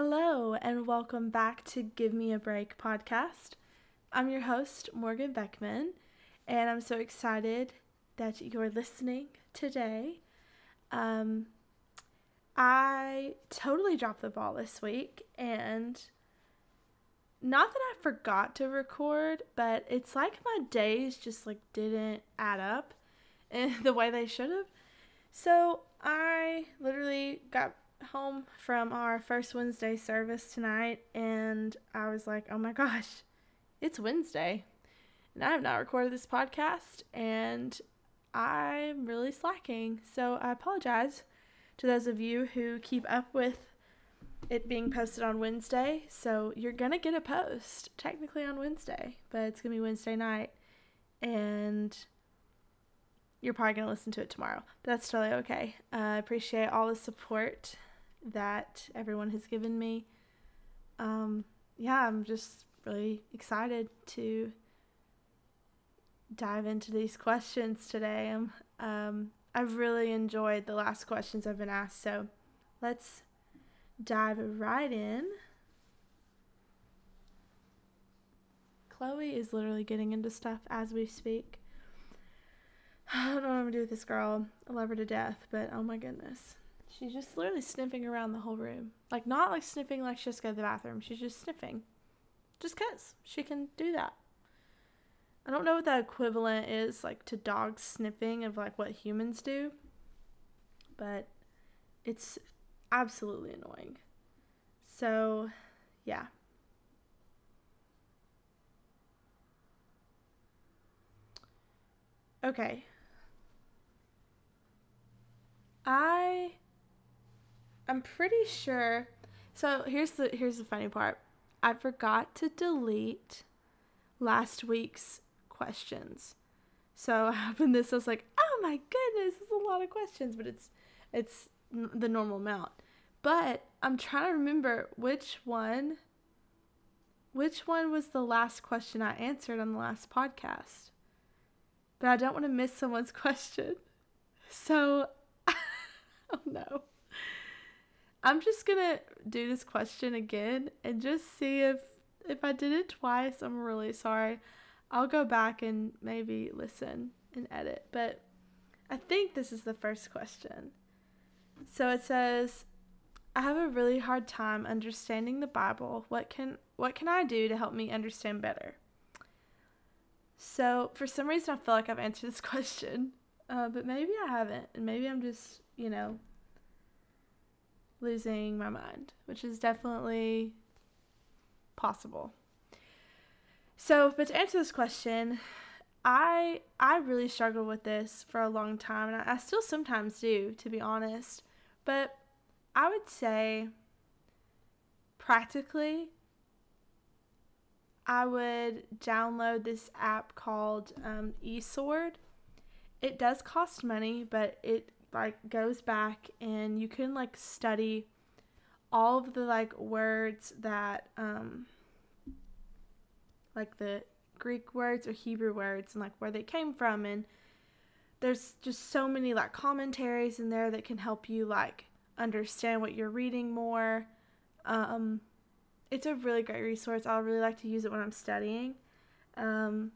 Hello, and welcome back to Give Me a Break podcast. I'm your host, Morgan Beckman, and I'm so excited that you're listening today. Um, I totally dropped the ball this week, and not that I forgot to record, but it's like my days just like didn't add up in the way they should have. So I literally got home from our first Wednesday service tonight and I was like, oh my gosh, it's Wednesday. And I have not recorded this podcast and I'm really slacking. So I apologize to those of you who keep up with it being posted on Wednesday. So you're going to get a post technically on Wednesday, but it's going to be Wednesday night. And you're probably going to listen to it tomorrow. That's totally okay. Uh, I appreciate all the support that everyone has given me. Um, yeah, I'm just really excited to dive into these questions today. Um, um, I've really enjoyed the last questions I've been asked, so let's dive right in. Chloe is literally getting into stuff as we speak. I don't know what I'm gonna do with this girl. I love her to death, but oh my goodness. She's just literally sniffing around the whole room. Like, not like sniffing like she just go to the bathroom. She's just sniffing. Just because she can do that. I don't know what that equivalent is, like, to dogs sniffing of, like, what humans do. But it's absolutely annoying. So, yeah. Okay. I I'm pretty sure. So here's the here's the funny part. I forgot to delete last week's questions. So I opened this. I was like, oh my goodness, is a lot of questions, but it's it's the normal amount. But I'm trying to remember which one. Which one was the last question I answered on the last podcast? But I don't want to miss someone's question. So, oh no. I'm just gonna do this question again and just see if if I did it twice. I'm really sorry. I'll go back and maybe listen and edit, but I think this is the first question. So it says, I have a really hard time understanding the Bible. What can what can I do to help me understand better? So for some reason, I feel like I've answered this question, uh, but maybe I haven't, and maybe I'm just you know losing my mind, which is definitely possible. So, but to answer this question, I I really struggled with this for a long time, and I, I still sometimes do, to be honest. But I would say, practically, I would download this app called um, e-Sword. It does cost money, but it like goes back and you can like study all of the like words that um like the Greek words or Hebrew words and like where they came from and there's just so many like commentaries in there that can help you like understand what you're reading more. Um it's a really great resource. I really like to use it when I'm studying. Um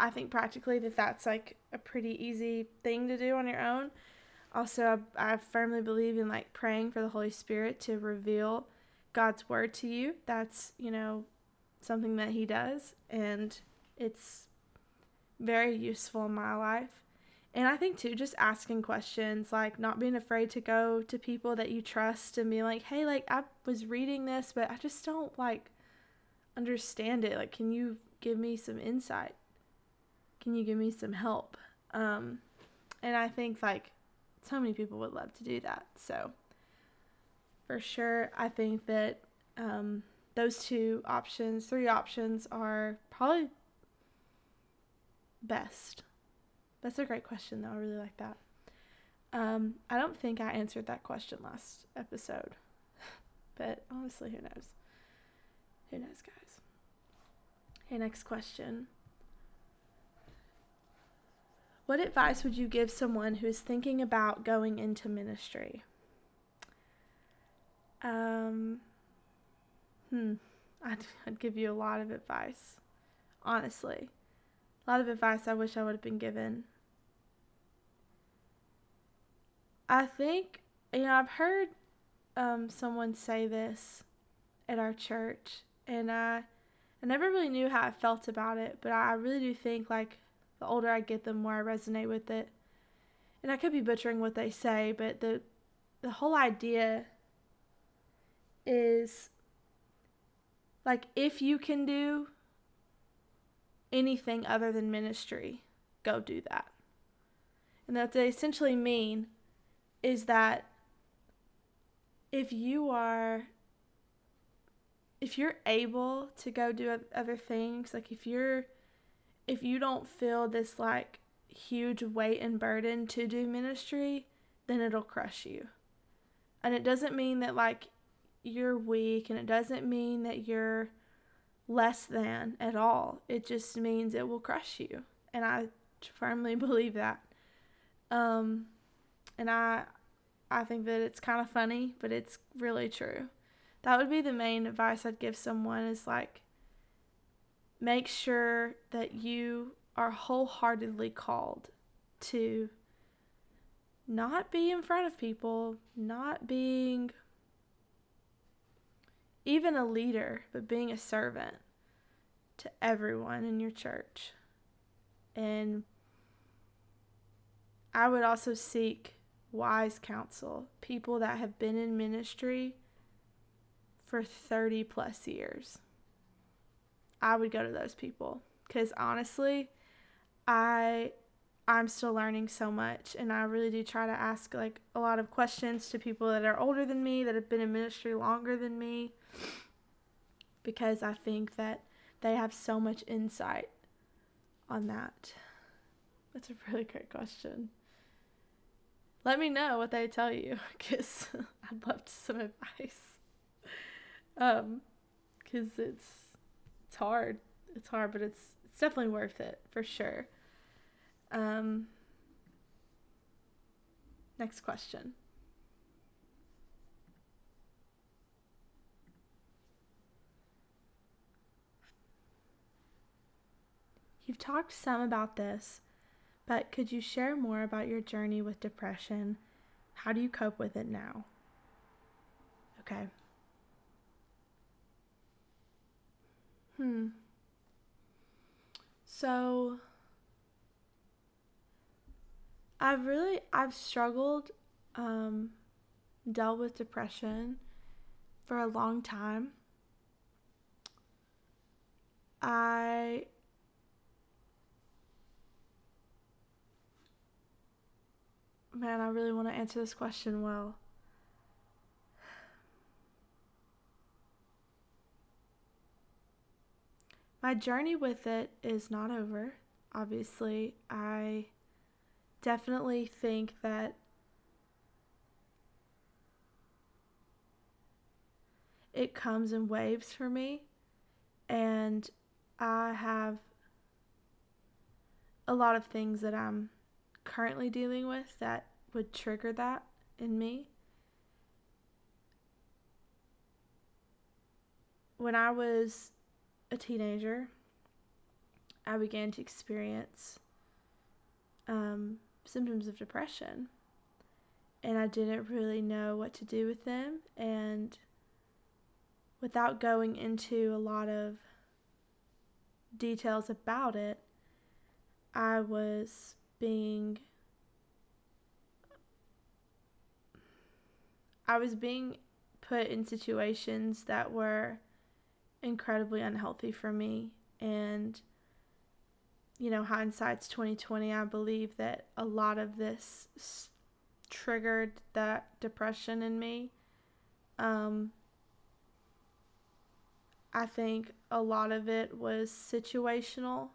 I think practically that that's like a pretty easy thing to do on your own. Also, I, I firmly believe in like praying for the Holy Spirit to reveal God's word to you. That's, you know, something that He does, and it's very useful in my life. And I think too, just asking questions, like not being afraid to go to people that you trust and be like, hey, like I was reading this, but I just don't like understand it. Like, can you give me some insight? Can you give me some help? Um, and I think like so many people would love to do that. So for sure, I think that um, those two options, three options, are probably best. That's a great question, though. I really like that. Um, I don't think I answered that question last episode, but honestly, who knows? Who knows, guys? Okay, next question. What advice would you give someone who is thinking about going into ministry? Um, hmm. I'd, I'd give you a lot of advice, honestly. A lot of advice I wish I would have been given. I think, you know, I've heard um, someone say this at our church, and I, I never really knew how I felt about it, but I really do think, like, the older I get, the more I resonate with it. And I could be butchering what they say, but the the whole idea is like if you can do anything other than ministry, go do that. And that they essentially mean is that if you are if you're able to go do other things, like if you're if you don't feel this like huge weight and burden to do ministry, then it'll crush you. And it doesn't mean that like you're weak and it doesn't mean that you're less than at all. It just means it will crush you. And I firmly believe that. Um and I I think that it's kind of funny, but it's really true. That would be the main advice I'd give someone is like make sure that you are wholeheartedly called to not be in front of people, not being even a leader, but being a servant to everyone in your church. And I would also seek wise counsel, people that have been in ministry for 30 plus years. I would go to those people cuz honestly, I I'm still learning so much and I really do try to ask like a lot of questions to people that are older than me that have been in ministry longer than me because I think that they have so much insight on that. That's a really great question. Let me know what they tell you cuz I'd love some advice. Um cuz it's it's hard. It's hard, but it's it's definitely worth it for sure. Um, next question. You've talked some about this, but could you share more about your journey with depression? How do you cope with it now? Okay. Hmm. So, I've really I've struggled um dealt with depression for a long time. I Man, I really want to answer this question well. My journey with it is not over. Obviously, I definitely think that it comes in waves for me and I have a lot of things that I'm currently dealing with that would trigger that in me. When I was a teenager, I began to experience um, symptoms of depression. And I didn't really know what to do with them. And without going into a lot of details about it, I was being I was being put in situations that were incredibly unhealthy for me and you know, hindsight's 2020, I believe that a lot of this s- triggered that depression in me. Um, I think a lot of it was situational.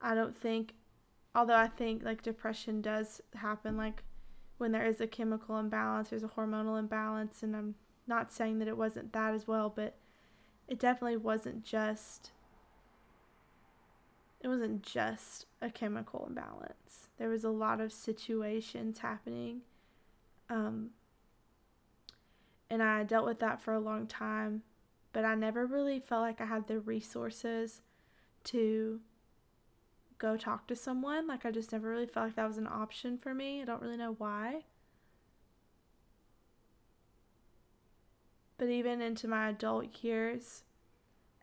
I don't think, although I think like depression does happen, like when there is a chemical imbalance, there's a hormonal imbalance, and I'm not saying that it wasn't that as well, but it definitely wasn't just it wasn't just a chemical imbalance. There was a lot of situations happening. Um, And I dealt with that for a long time, but I never really felt like I had the resources to go talk to someone. Like, I just never really felt like that was an option for me. I don't really know why. But even into my adult years,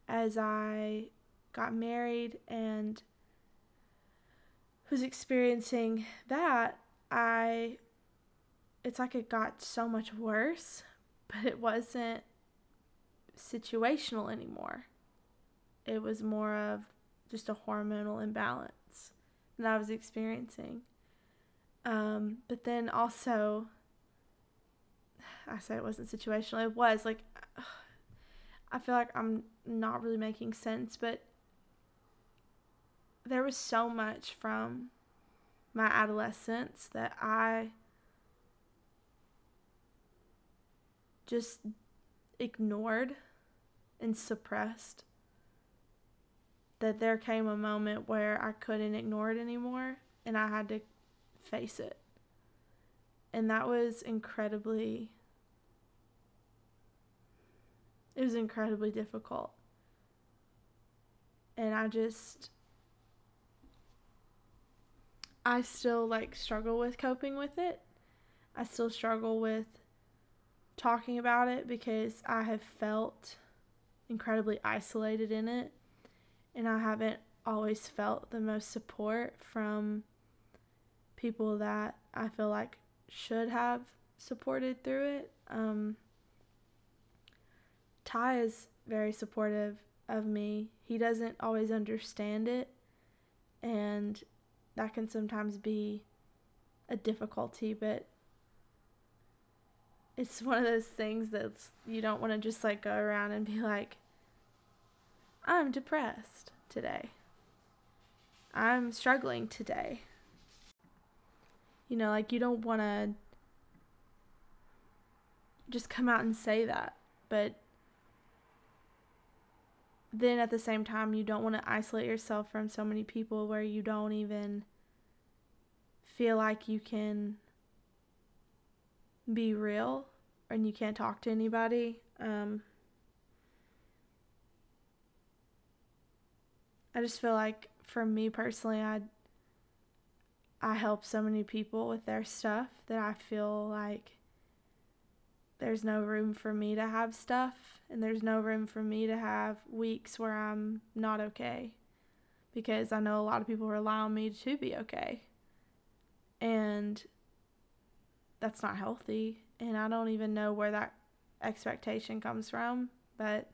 as I got married and was experiencing that, I it's like it got so much worse, but it wasn't situational anymore. It was more of just a hormonal imbalance that I was experiencing. Um, but then also, I say it wasn't situational. It was like, I feel like I'm not really making sense, but there was so much from my adolescence that I just ignored and suppressed that there came a moment where I couldn't ignore it anymore and I had to face it. And that was incredibly it was incredibly difficult. And I just I still like struggle with coping with it. I still struggle with talking about it because I have felt incredibly isolated in it and I haven't always felt the most support from people that I feel like should have supported through it. Um, Ty is very supportive of me. He doesn't always understand it, and that can sometimes be a difficulty, but it's one of those things that you don't want to just like go around and be like I'm depressed today. I'm struggling today. You know, like you don't want to just come out and say that, but then at the same time, you don't want to isolate yourself from so many people where you don't even feel like you can be real and you can't talk to anybody. Um, I just feel like for me personally, I I help so many people with their stuff that I feel like there's no room for me to have stuff and there's no room for me to have weeks where I'm not okay because I know a lot of people rely on me to be okay. And that's not healthy and I don't even know where that expectation comes from, but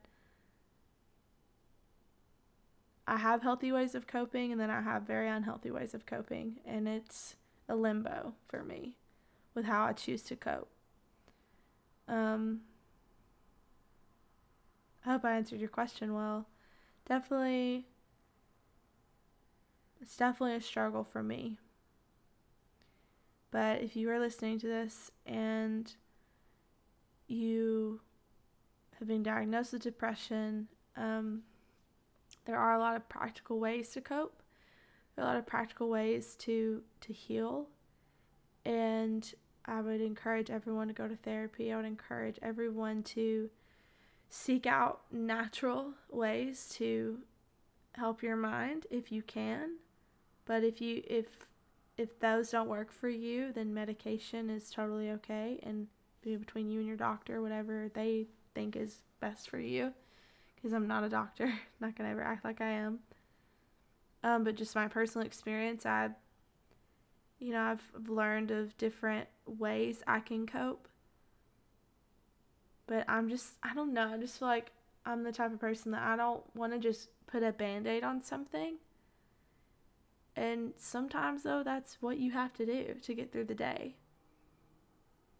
I have healthy ways of coping and then I have very unhealthy ways of coping, and it's a limbo for me with how I choose to cope. Um, I hope I answered your question well. Definitely, it's definitely a struggle for me. But if you are listening to this and you have been diagnosed with depression, um, there are a lot of practical ways to cope. There are a lot of practical ways to to heal. And I would encourage everyone to go to therapy. I would encourage everyone to seek out natural ways to help your mind if you can. But if you if if those don't work for you, then medication is totally okay and be between you and your doctor whatever they think is best for you because I'm not a doctor. not gonna ever act like I am. Um, but just my personal experience, I, you know, I've learned of different ways I can cope. But I'm just, I don't know. I just feel like I'm the type of person that I don't want to just put a band aid on something. And sometimes, though, that's what you have to do to get through the day.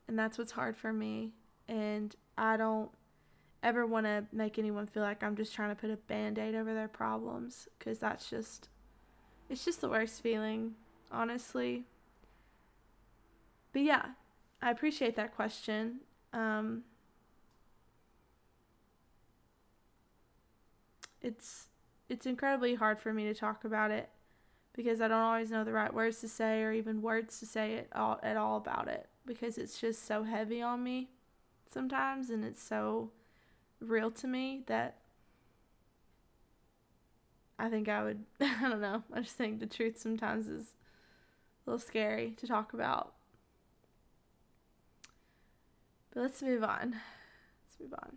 And that's what's hard for me. And I don't ever want to make anyone feel like I'm just trying to put a band aid over their problems because that's just, it's just the worst feeling, honestly. But yeah, I appreciate that question. Um, it's it's incredibly hard for me to talk about it because I don't always know the right words to say or even words to say it all at all about it because it's just so heavy on me sometimes and it's so real to me that I think I would I don't know. I just think the truth sometimes is a little scary to talk about. But let's move on. Let's move on.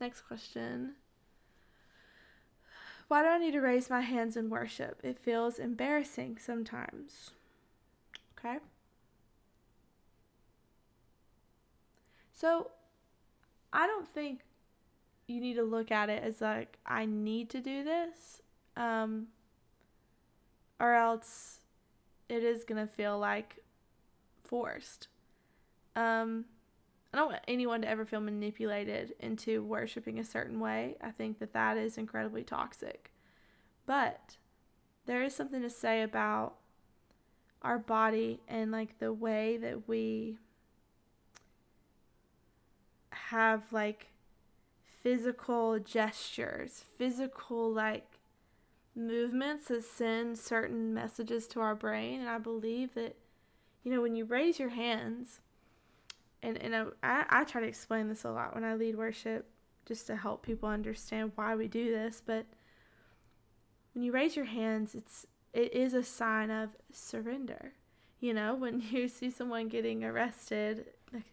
Next question. Why do I need to raise my hands in worship? It feels embarrassing sometimes. Okay? So, I don't think you need to look at it as like, I need to do this. Um, or else it is going to feel like forced. Um, I don't want anyone to ever feel manipulated into worshiping a certain way. I think that that is incredibly toxic. But there is something to say about our body and like the way that we have like physical gestures, physical like movements that send certain messages to our brain. And I believe that, you know, when you raise your hands, and, and I, I try to explain this a lot when I lead worship just to help people understand why we do this. But when you raise your hands, it's it is a sign of surrender. You know, when you see someone getting arrested, like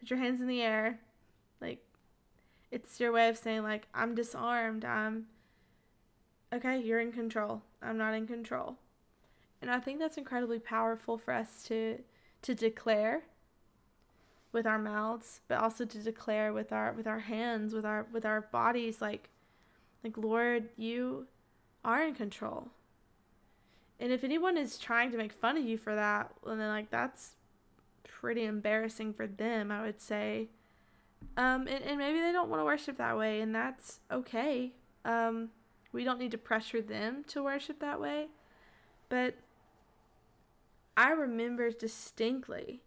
put your hands in the air, like it's your way of saying like I'm disarmed. I'm okay, you're in control. I'm not in control. And I think that's incredibly powerful for us to to declare with our mouths, but also to declare with our with our hands, with our with our bodies like like Lord, you are in control. And if anyone is trying to make fun of you for that, well then like that's pretty embarrassing for them, I would say. Um and, and maybe they don't want to worship that way and that's okay. Um we don't need to pressure them to worship that way. But I remember distinctly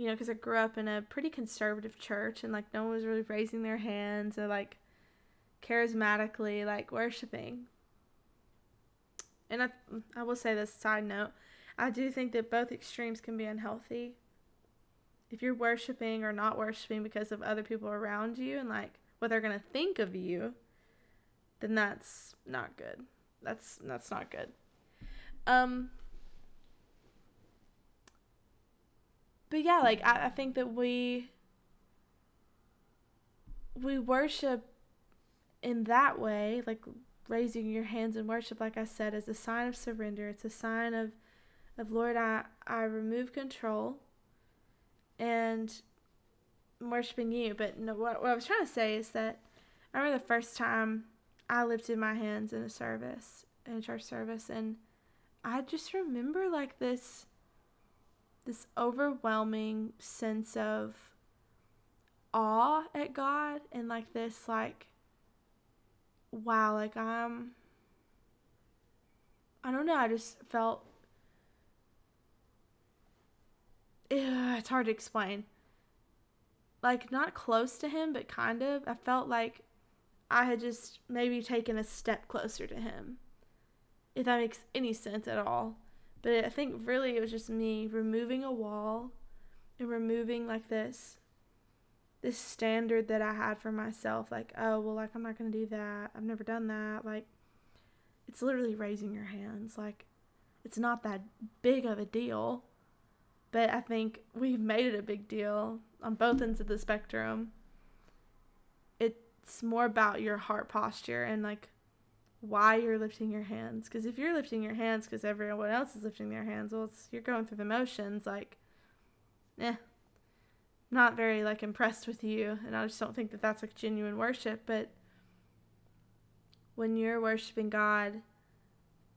you know, because I grew up in a pretty conservative church and like no one was really raising their hands or like charismatically like worshiping. And I, I will say this side note I do think that both extremes can be unhealthy. If you're worshiping or not worshiping because of other people around you and like what they're going to think of you, then that's not good. That's that's not good. Um but yeah, like I, I think that we we worship in that way, like raising your hands in worship, like I said, is a sign of surrender. It's a sign of of Lord, I, I remove control and worshiping you. But no, what, what I was trying to say is that I remember the first time I lifted my hands in a service, in a church service, and I just remember like this this overwhelming sense of awe at God and like this like wow like I'm I don't know I just felt it's hard to explain. Like not close to him but kind of. I felt like I had just maybe taken a step closer to him if that makes any sense at all but I think really it was just me removing a wall and removing like this this standard that I had for myself like oh well like I'm not going to do that. I've never done that. Like it's literally raising your hands like it's not that big of a deal. But I think we've made it a big deal on both ends of the spectrum. It's more about your heart posture and like why you're lifting your hands. Because if you're lifting your hands because everyone else is lifting their hands, well, you're going through the motions. Like, eh, not very like impressed with you, and I just don't think that that's like genuine worship. But when you're worshiping God,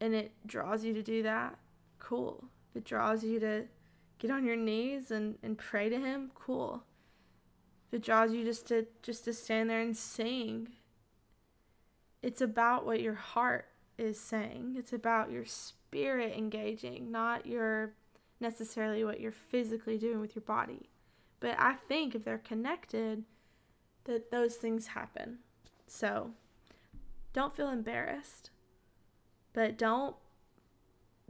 and it draws you to do that, cool. If it draws you to get on your knees and, and pray to Him, cool. If it draws you just to just to stand there and sing it's about what your heart is saying. It's about your spirit engaging, not your necessarily what you're physically doing with your body. But I think if they're connected, that those things happen. So don't feel embarrassed, but don't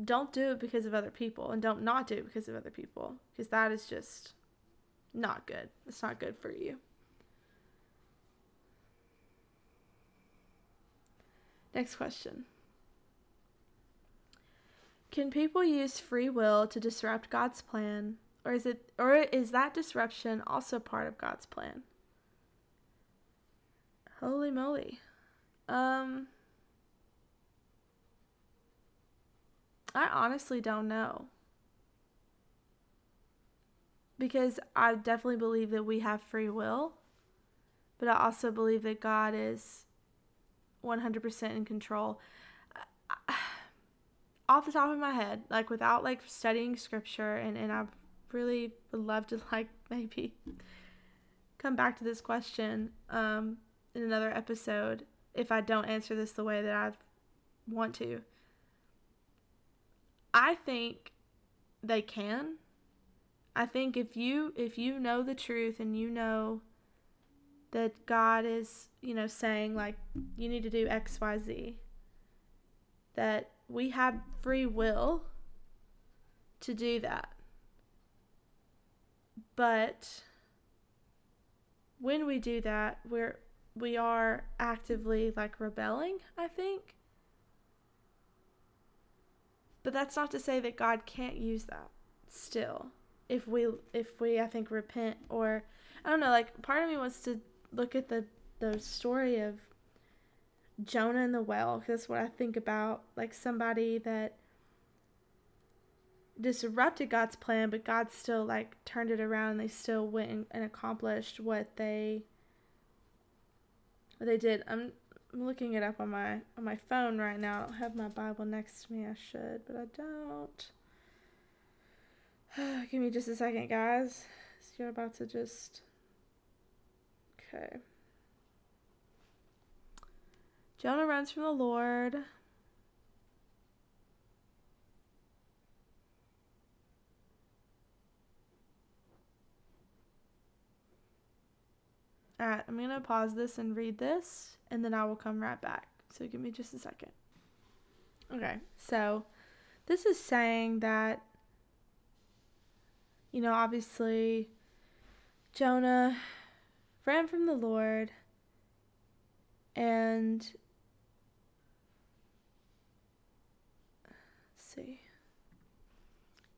don't do it because of other people and don't not do it because of other people because that is just not good. It's not good for you. Next question. Can people use free will to disrupt God's plan or is it or is that disruption also part of God's plan? Holy moly. Um I honestly don't know. Because I definitely believe that we have free will, but I also believe that God is 100% in control. Off the top of my head, like without like studying scripture and and I really would love to like maybe come back to this question um in another episode if I don't answer this the way that I want to. I think they can. I think if you if you know the truth and you know that God is, you know, saying like you need to do XYZ that we have free will to do that. But when we do that, we're we are actively like rebelling, I think. But that's not to say that God can't use that still. If we if we I think repent or I don't know, like part of me wants to look at the the story of Jonah and the well because that's what I think about like somebody that disrupted God's plan but God still like turned it around and they still went and, and accomplished what they what they did. I'm I'm looking it up on my on my phone right now. I don't have my Bible next to me. I should, but I don't. Give me just a second, guys. You're about to just Okay. Jonah runs from the Lord. Alright, I'm going to pause this and read this, and then I will come right back. So give me just a second. Okay, so this is saying that, you know, obviously Jonah ran from the Lord and see.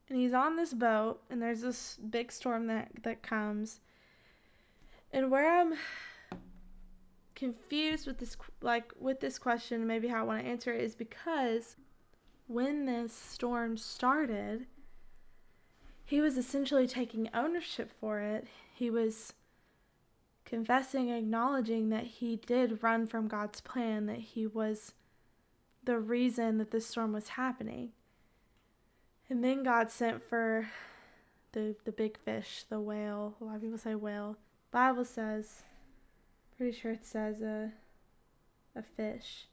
And he's on this boat and there's this big storm that that comes and where I'm confused with this like with this question, maybe how I want to answer it is because when this storm started, he was essentially taking ownership for it. He was confessing, acknowledging that he did run from God's plan, that he was the reason that this storm was happening. And then God sent for the the big fish, the whale. A lot of people say whale. Bible says, pretty sure it says a, a fish.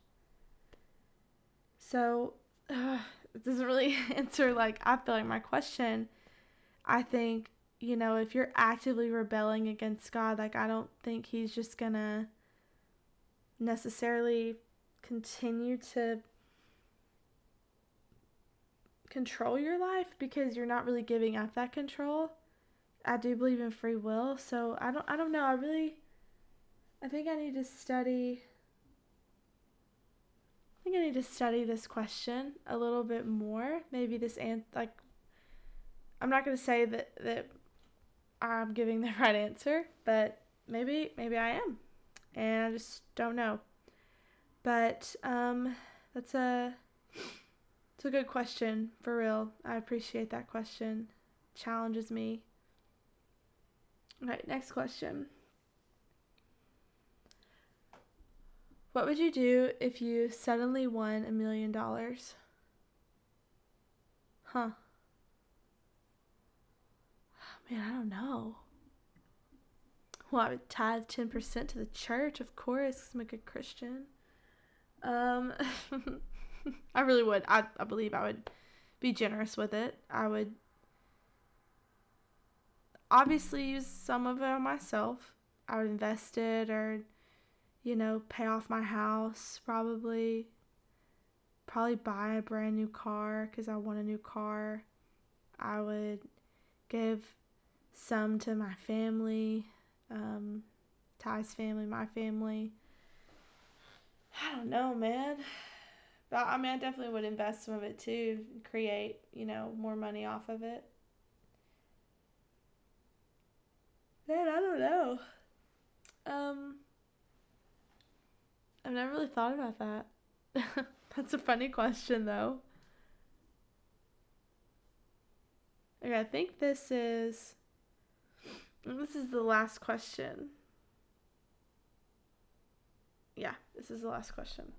So, uh, it doesn't really answer, like, I feel like my question. I think, you know, if you're actively rebelling against God, like, I don't think He's just gonna necessarily continue to control your life because you're not really giving up that control. I do believe in free will, so I don't I don't know. I really I think I need to study I think I need to study this question a little bit more. Maybe this and like I'm not going to say that that I'm giving the right answer, but maybe maybe I am. And I just don't know. But um that's a it's a good question for real. I appreciate that question. Challenges me all right, next question. What would you do if you suddenly won a million dollars? Huh. Man, I don't know. Well, I would tithe 10% to the church, of course, because I'm a good Christian. Um, I really would. I, I believe I would be generous with it. I would obviously use some of it on myself. I would invest it or, you know, pay off my house probably. probably buy a brand new car because I want a new car. I would give some to my family, um, Ty's family, my family. I don't know, man. But I mean, I definitely would invest some of it too, create, you know, more money off of it. Man, I don't know. Um, I've never really thought about that. That's a funny question, though. Okay, I think this is. This is the last question. Yeah, this is the last question.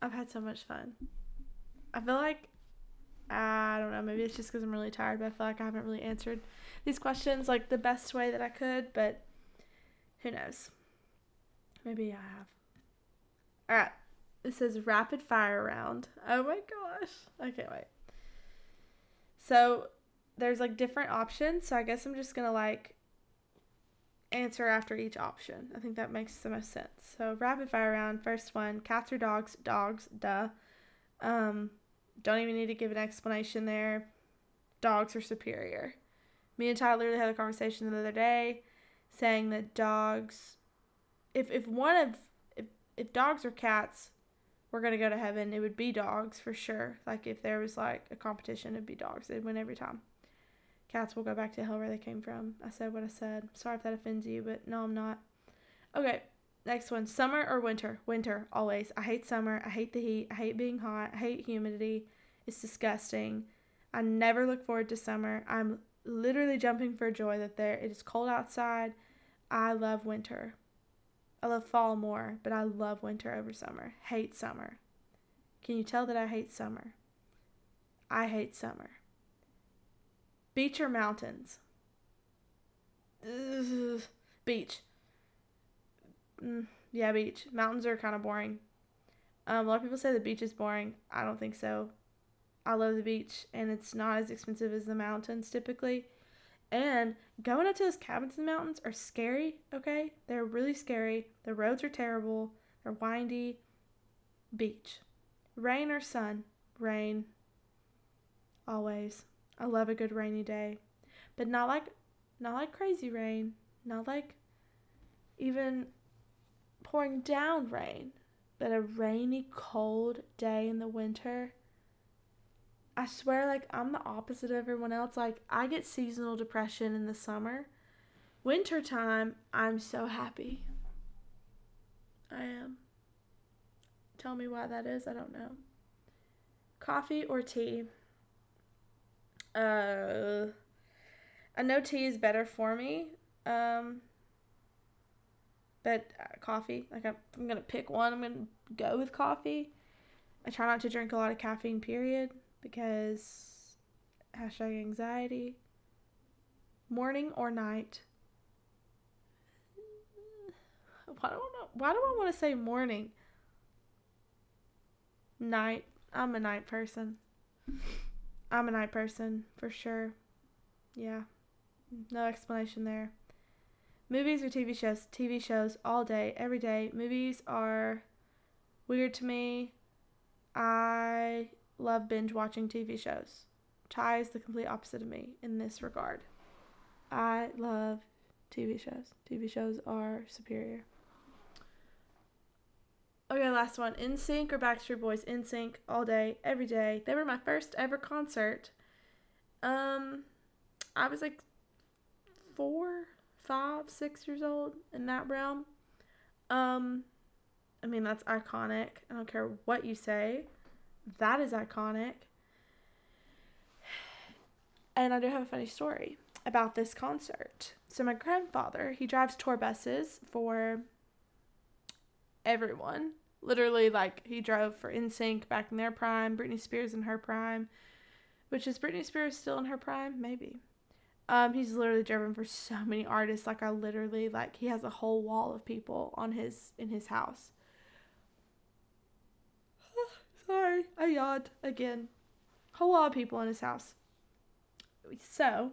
I've had so much fun. I feel like I don't know, maybe it's just because I'm really tired, but I feel like I haven't really answered these questions like the best way that I could, but who knows? Maybe I have. All right. This is rapid fire round. Oh my gosh. I can't wait. So there's like different options. So I guess I'm just going to like answer after each option. I think that makes the most sense. So rapid fire round. First one cats or dogs? Dogs. Duh. Um, don't even need to give an explanation there. Dogs are superior. Me and Tyler literally had a conversation the other day saying that dogs if if one of if if dogs or cats were gonna go to heaven, it would be dogs for sure. Like if there was like a competition, it'd be dogs. They'd win every time. Cats will go back to hell where they came from. I said what I said. Sorry if that offends you, but no, I'm not. Okay, next one. Summer or winter? Winter, always. I hate summer. I hate the heat. I hate being hot. I hate humidity. It's disgusting. I never look forward to summer. I'm literally jumping for joy that there it is cold outside. I love winter. I love fall more, but I love winter over summer. Hate summer. Can you tell that I hate summer? I hate summer. Beach or mountains? Ugh. Beach. Mm, yeah, beach. Mountains are kind of boring. Um, a lot of people say the beach is boring. I don't think so. I love the beach, and it's not as expensive as the mountains typically. And going up to those cabins in the mountains are scary, okay? They're really scary. The roads are terrible. They're windy. Beach. Rain or sun? Rain. Always. I love a good rainy day. But not like not like crazy rain. Not like even pouring down rain. But a rainy, cold day in the winter I swear, like, I'm the opposite of everyone else. Like, I get seasonal depression in the summer. Wintertime, I'm so happy. I am. Tell me why that is. I don't know. Coffee or tea? Uh, I know tea is better for me. Um, but uh, coffee, like, I'm, I'm gonna pick one. I'm gonna go with coffee. I try not to drink a lot of caffeine, period because hashtag anxiety. Morning or night? Why do I? Why do I want to say morning? Night. I'm a night person. I'm a night person for sure. Yeah. No explanation there. Movies or TV shows? TV shows all day, every day. Movies are weird to me. I love binge watching TV shows. Ty is the complete opposite of me in this regard. I love TV shows. TV shows are superior. Okay, last one. NSYNC or Backstreet Boys? NSYNC all day, every day. They were my first ever concert. Um, I was like four, five, six years old in that realm. Um, I mean that's iconic. I don't care what you say. That is iconic. And I do have a funny story about this concert. So my grandfather, he drives tour buses for everyone. Literally, like he drove for NSYNC back in their prime, Britney Spears in her prime, which is Britney Spears still in her prime, maybe. Um, he's literally driven for so many artists. Like I literally like he has a whole wall of people on his in his house. Sorry, I yawned again. Whole lot of people in his house. So,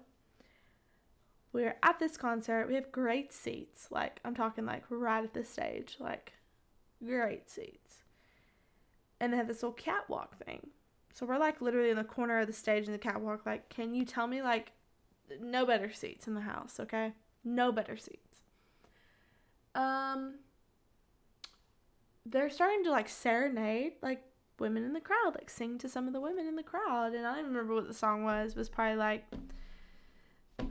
we're at this concert. We have great seats. Like, I'm talking like right at the stage. Like, great seats. and they have this little catwalk thing. So we're like literally in the corner of the stage in the catwalk. Like, can you tell me like no better seats in the house, okay? No better seats. Um, they're starting to like serenade like women in the crowd, like sing to some of the women in the crowd, and I don't remember what the song was. It was probably like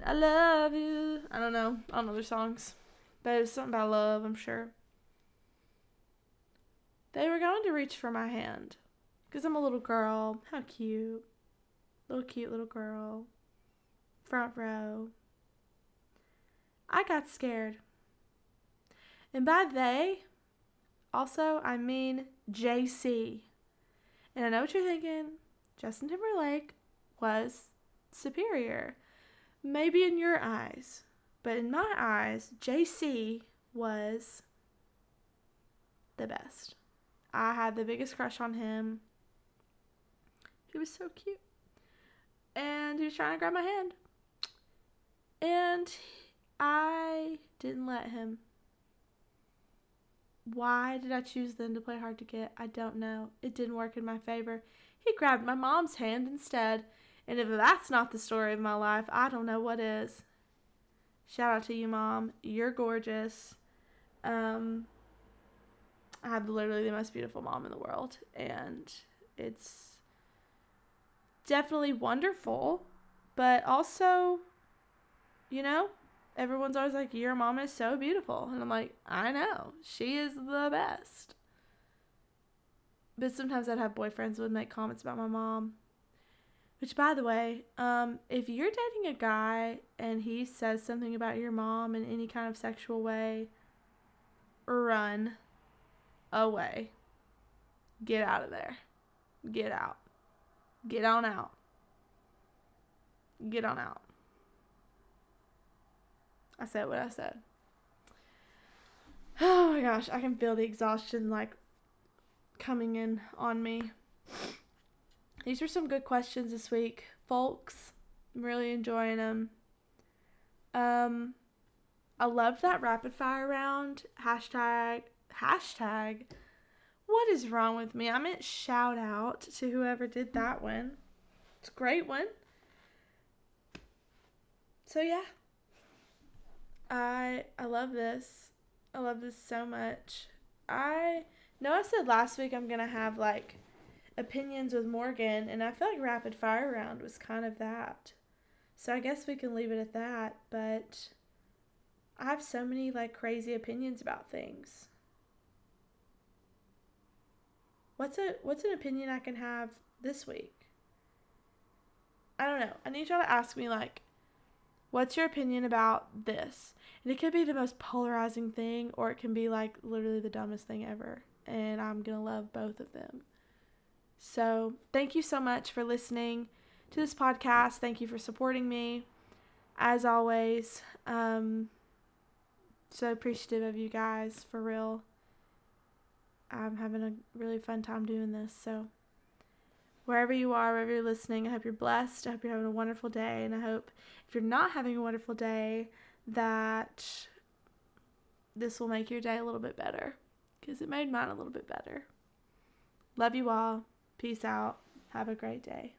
I love you. I don't know. I don't know their songs. But it was something about love, I'm sure. They were going to reach for my hand. Because I'm a little girl. How cute. Little cute little girl. Front row. I got scared. And by they, also, I mean JC. And I know what you're thinking. Justin Timberlake was superior. Maybe in your eyes, but in my eyes, JC was the best. I had the biggest crush on him. He was so cute. And he was trying to grab my hand. And I didn't let him. Why did I choose then to play hard to get? I don't know. It didn't work in my favor. He grabbed my mom's hand instead. And if that's not the story of my life, I don't know what is. Shout out to you, mom. You're gorgeous. Um, I have literally the most beautiful mom in the world, and it's definitely wonderful, but also, you know, everyone's always like, Your mom is so beautiful. And I'm like, I know. She is the best. But sometimes I'd have boyfriends would make comments about my mom. Which, by the way, um, if you're dating a guy and he says something about your mom in any kind of sexual way, run away. Get out of there. Get out. Get on out. Get on out. I said what I said. Oh my gosh, I can feel the exhaustion like coming in on me. These were some good questions this week, folks. I'm really enjoying them. Um, I loved that rapid fire round. Hashtag, hashtag. What is wrong with me? I meant shout out to whoever did that one. It's a great one. So yeah, I I love this. I love this so much. I know I said last week I'm gonna have like opinions with Morgan, and I feel like rapid fire round was kind of that. So I guess we can leave it at that. But I have so many like crazy opinions about things. What's a what's an opinion I can have this week? I don't know. I need y'all to ask me like what's your opinion about this? And it could be the most polarizing thing, or it can be like literally the dumbest thing ever. And I'm going to love both of them. So, thank you so much for listening to this podcast. Thank you for supporting me. As always, um, so appreciative of you guys, for real. I'm having a really fun time doing this. So, wherever you are, wherever you're listening, I hope you're blessed. I hope you're having a wonderful day. And I hope if you're not having a wonderful day, that this will make your day a little bit better because it made mine a little bit better. Love you all. Peace out. Have a great day.